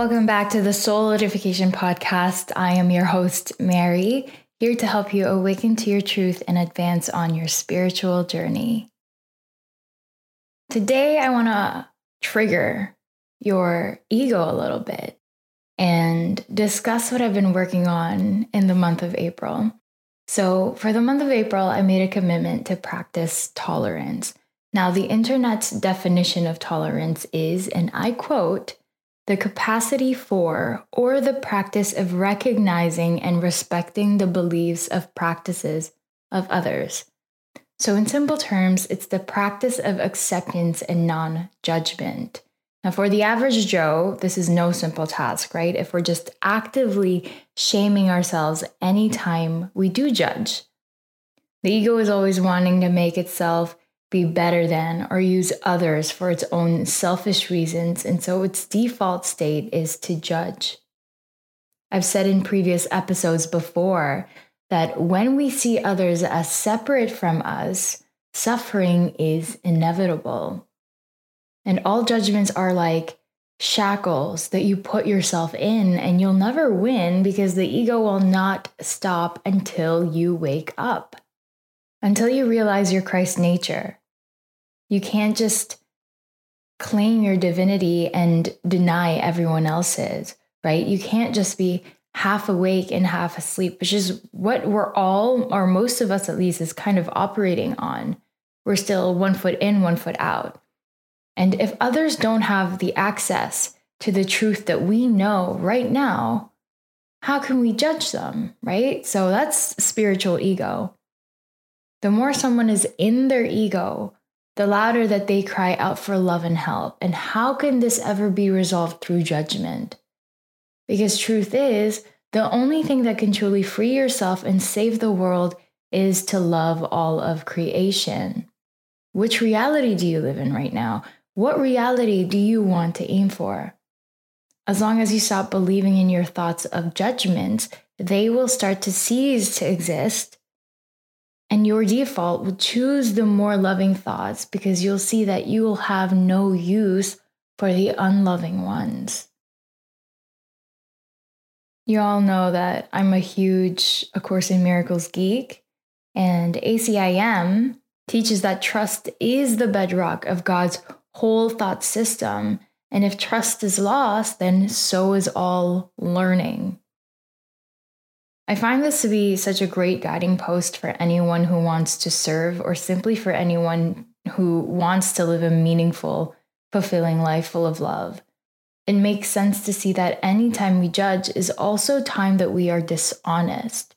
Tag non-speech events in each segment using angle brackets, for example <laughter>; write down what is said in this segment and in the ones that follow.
Welcome back to the Soulidification Podcast. I am your host, Mary, here to help you awaken to your truth and advance on your spiritual journey. Today, I want to trigger your ego a little bit and discuss what I've been working on in the month of April. So, for the month of April, I made a commitment to practice tolerance. Now, the internet's definition of tolerance is, and I quote, the capacity for or the practice of recognizing and respecting the beliefs of practices of others. So, in simple terms, it's the practice of acceptance and non judgment. Now, for the average Joe, this is no simple task, right? If we're just actively shaming ourselves anytime we do judge. The ego is always wanting to make itself be better than or use others for its own selfish reasons, and so its default state is to judge. I've said in previous episodes before that when we see others as separate from us, suffering is inevitable. And all judgments are like shackles that you put yourself in, and you'll never win because the ego will not stop until you wake up, until you realize your Christ nature. You can't just claim your divinity and deny everyone else's, right? You can't just be half awake and half asleep, which is what we're all, or most of us at least, is kind of operating on. We're still one foot in, one foot out. And if others don't have the access to the truth that we know right now, how can we judge them, right? So that's spiritual ego. The more someone is in their ego, the louder that they cry out for love and help. And how can this ever be resolved through judgment? Because truth is, the only thing that can truly free yourself and save the world is to love all of creation. Which reality do you live in right now? What reality do you want to aim for? As long as you stop believing in your thoughts of judgment, they will start to cease to exist and your default will choose the more loving thoughts because you'll see that you will have no use for the unloving ones. You all know that I'm a huge A Course in Miracles geek, and ACIM teaches that trust is the bedrock of God's whole thought system. And if trust is lost, then so is all learning. I find this to be such a great guiding post for anyone who wants to serve or simply for anyone who wants to live a meaningful, fulfilling life full of love. It makes sense to see that any time we judge is also time that we are dishonest.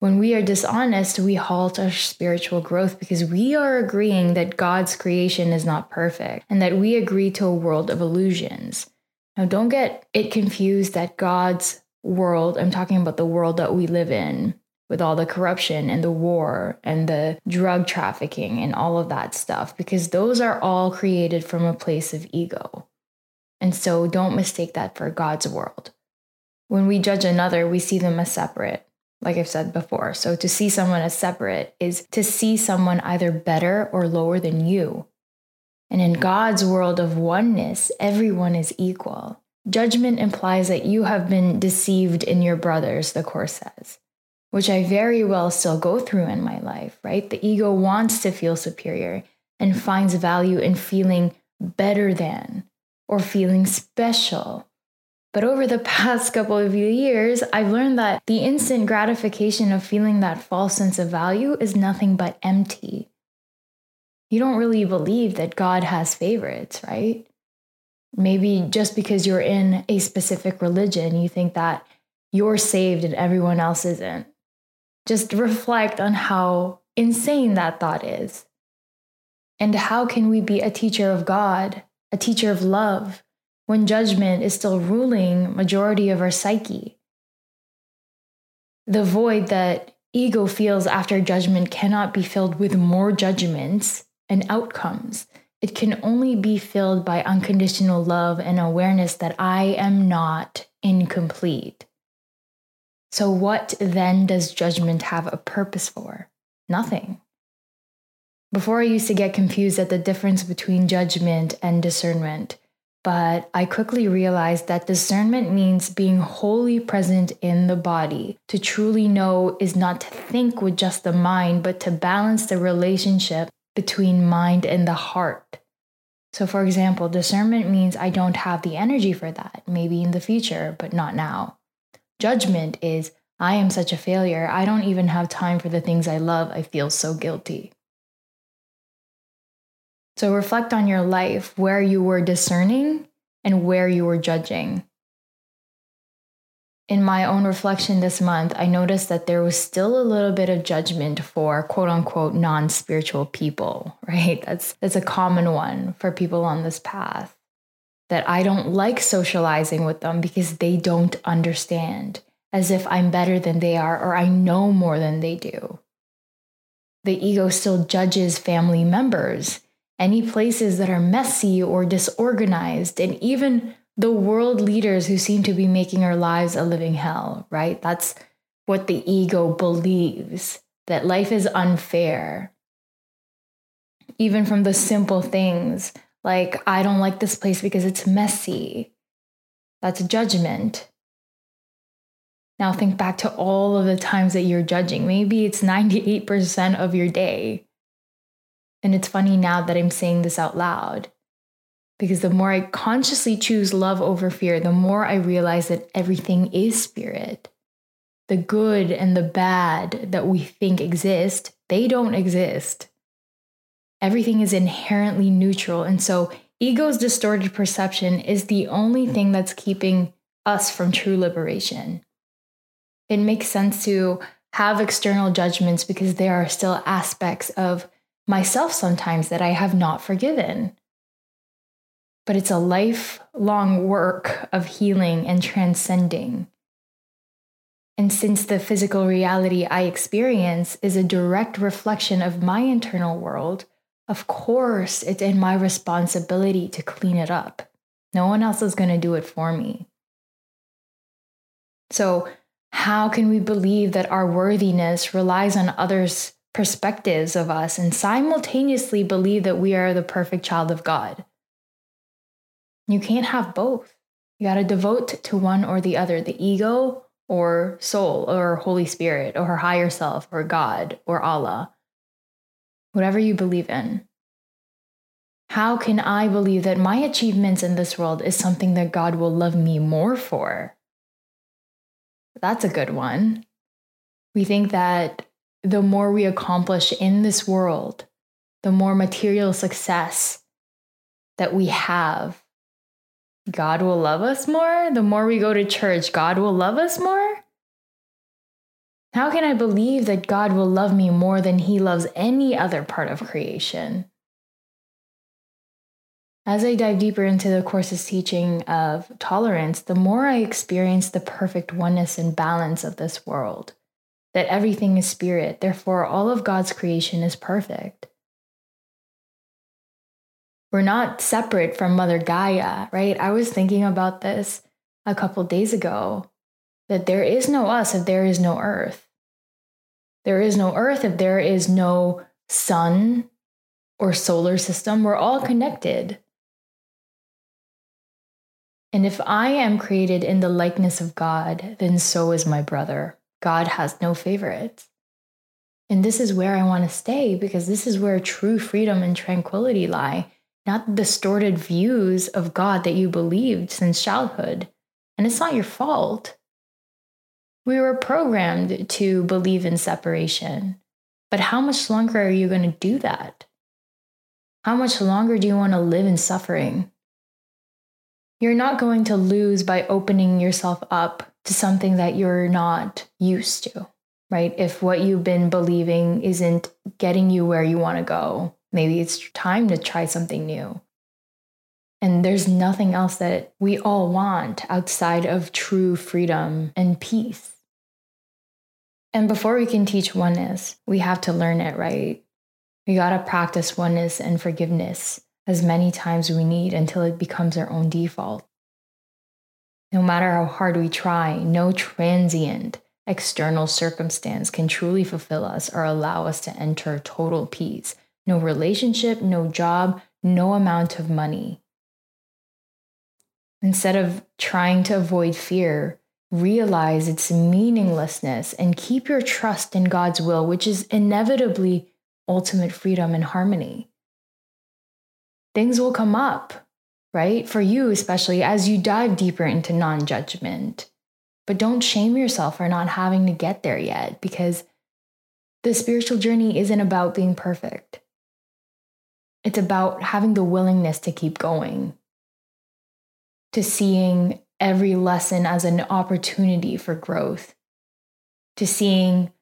When we are dishonest, we halt our spiritual growth because we are agreeing that God's creation is not perfect and that we agree to a world of illusions. Now, don't get it confused that God's world, I'm talking about the world that we live in with all the corruption and the war and the drug trafficking and all of that stuff, because those are all created from a place of ego. And so don't mistake that for God's world. When we judge another, we see them as separate, like I've said before. So to see someone as separate is to see someone either better or lower than you. And in God's world of oneness, everyone is equal. Judgment implies that you have been deceived in your brothers, the Course says, which I very well still go through in my life, right? The ego wants to feel superior and finds value in feeling better than or feeling special. But over the <laughs> past couple of years, I've learned that the instant gratification of feeling that false sense of value is nothing but empty. You don't really believe that God has favorites, right? Maybe just because you're in a specific religion, you think that you're saved and everyone else isn't. Just reflect on how insane that thought is. And how can we be a teacher of God, a teacher of love, when judgment is still ruling majority of our psyche? The void that ego feels after judgment cannot be filled with more judgments and outcomes. It can only be filled by unconditional love and awareness that I am not incomplete. So, what then does judgment have a purpose for? Nothing. Before, I used to get confused at the difference between judgment and discernment. But I quickly realized that discernment means being wholly present in the body. To truly know is not to think with just the mind, but to balance the relationship between mind and the heart. So, for example, discernment means I don't have the energy for that, maybe in the future, but not now. Judgment is I am such a failure. I don't even have time for the things I love. I feel so guilty. So reflect on your life where you were discerning and where you were judging. In my own reflection this month, I noticed that there was still a little bit of judgment for quote unquote non spiritual people, <laughs> right? That's, that's a common one for people on this path. That I don't like socializing with them because they don't understand, as if I'm better than they are or I know more than they do. The ego still judges family members any places that are messy or disorganized, and even the world leaders who seem to be making our lives a living hell, right? That's what the ego believes that life is unfair. Even from the simple things like, I don't like this place because it's messy. That's judgment. Now think back to all of the times that you're judging. Maybe it's 98% of your day. And it's funny now that I'm saying this out loud because the more I consciously choose love over fear, the more I realize that everything is spirit. The good and the bad that we think exist, they don't exist. Everything is inherently neutral. And so, ego's distorted perception is the only thing that's keeping us from true liberation. It makes sense to have external judgments because there are still aspects of myself sometimes that I have not forgiven. But it's a lifelong work of healing and transcending. And since the physical reality I experience is a direct reflection of my internal world, of course, it's in my responsibility to clean it up. No one else is going to do it for me. So, how can we believe that our worthiness relies on others' perspectives of us and simultaneously believe that we are the perfect child of God. You can't have both. You got to devote to one or the other the ego or soul or Holy Spirit or higher self or God or Allah, whatever you believe in. How can I believe that my achievements in this world is something that God will love me more for? That's a good one. We think that the more we accomplish in this world, the more material success that we have, God will love us more. The more we go to church, God will love us more. How can I believe that God will love me more than he loves any other part of creation? As I dive deeper into the course's teaching of tolerance, the more I experience the perfect oneness and balance of this world that everything is spirit. Therefore, all of God's creation is perfect. We're not separate from Mother Gaia, right? I was thinking about this a couple days ago that there is no us if there is no earth. There is no earth if there is no sun or solar system. We're all connected. And if I am created in the likeness of God, then so is my brother. God has no favorites. And this is where I want to stay because this is where true freedom and tranquility lie, not the distorted views of God that you believed since childhood. And it's not your fault. We were programmed to believe in separation. But how much longer are you going to do that? How much longer do you want to live in suffering? You're not going to lose by opening yourself up to something that you're not used to, right? If what you've been believing isn't getting you where you want to go, maybe it's time to try something new. And there's nothing else that we all want outside of true freedom and peace. And before we can teach oneness, we have to learn it, right? We got to practice oneness and forgiveness as many times we need until it becomes our own default. No matter how hard we try, no transient external circumstance can truly fulfill us or allow us to enter total peace. No relationship, no job, no amount of money. Instead of trying to avoid fear, realize its meaninglessness and keep your trust in God's will, which is inevitably ultimate freedom and harmony. Things will come up, right? For you, especially as you dive deeper into non judgment. But don't shame yourself for not having to get there yet because the spiritual journey isn't about being perfect. It's about having the willingness to keep going, to seeing every lesson as an opportunity for growth, to seeing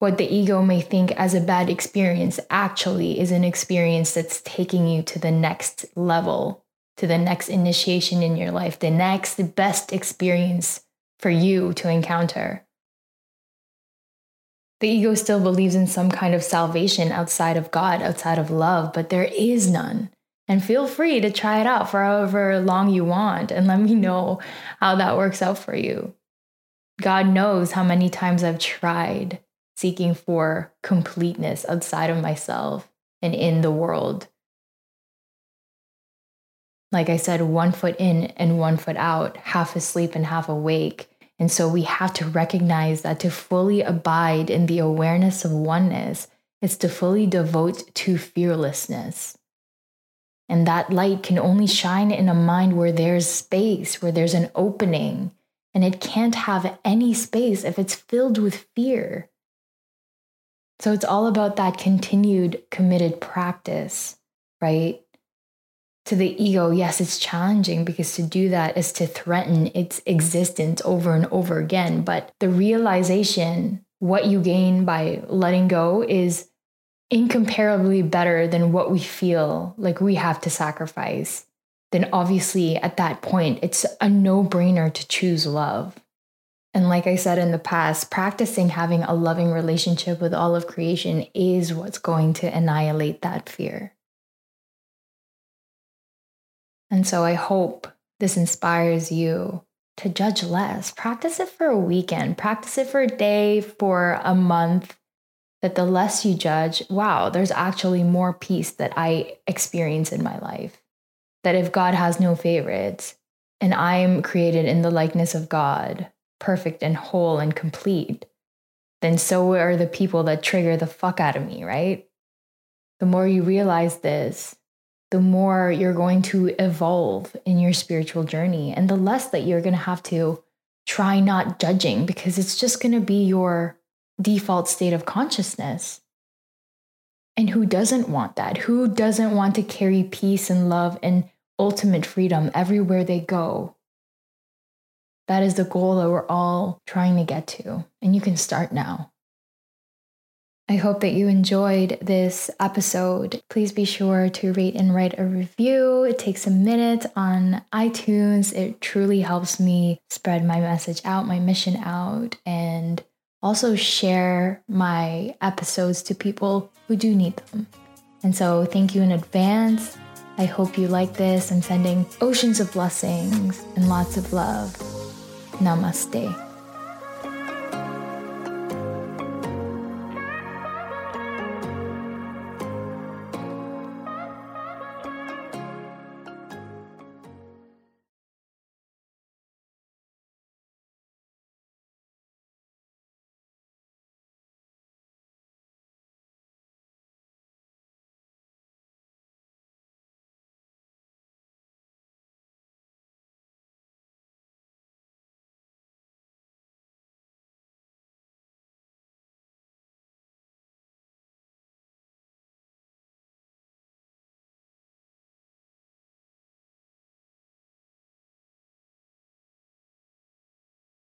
what the ego may think as a bad experience actually is an experience that's taking you to the next level, to the next initiation in your life, the next best experience for you to encounter. The ego still believes in some kind of salvation outside of God, outside of love, but there is none. And feel free to try it out for however long you want and let me know how that works out for you. God knows how many times I've tried seeking for completeness outside of myself and in the world. Like I said, one foot in and one foot out, half asleep and half awake. And so we have to recognize that to fully abide in the awareness of oneness is to fully devote to fearlessness. And that light can only shine in a mind where there's space, where there's an opening. And it can't have any space if it's filled with fear. So it's all about that continued committed practice, right? To the ego, yes, it's challenging because to do that is to threaten its existence over and over again. But the realization, what you gain by letting go, is incomparably better than what we feel like we have to sacrifice, then obviously at that point, it's a no brainer to choose love. And like I said in the past, practicing having a loving relationship with all of creation is what's going to annihilate that fear. And so I hope this inspires you to judge less. Practice it for a weekend, practice it for a day, for a month, that the less you judge, wow, there's actually more peace that I experience in my life. That if God has no favorites and I'm created in the likeness of God, perfect and whole and complete, then so are the people that trigger the fuck out of me, right? The more you realize this, the more you're going to evolve in your spiritual journey, and the less that you're going to have to try not judging because it's just going to be your default state of consciousness. And who doesn't want that? Who doesn't want to carry peace and love and ultimate freedom everywhere they go? That is the goal that we're all trying to get to, and you can start now. I hope that you enjoyed this episode. Please be sure to rate and write a review. It takes a minute on iTunes. It truly helps me spread my message out, my mission out, and also share my episodes to people who do need them. And so, thank you in advance. I hope you like this. I'm sending oceans of blessings and lots of love. Namaste.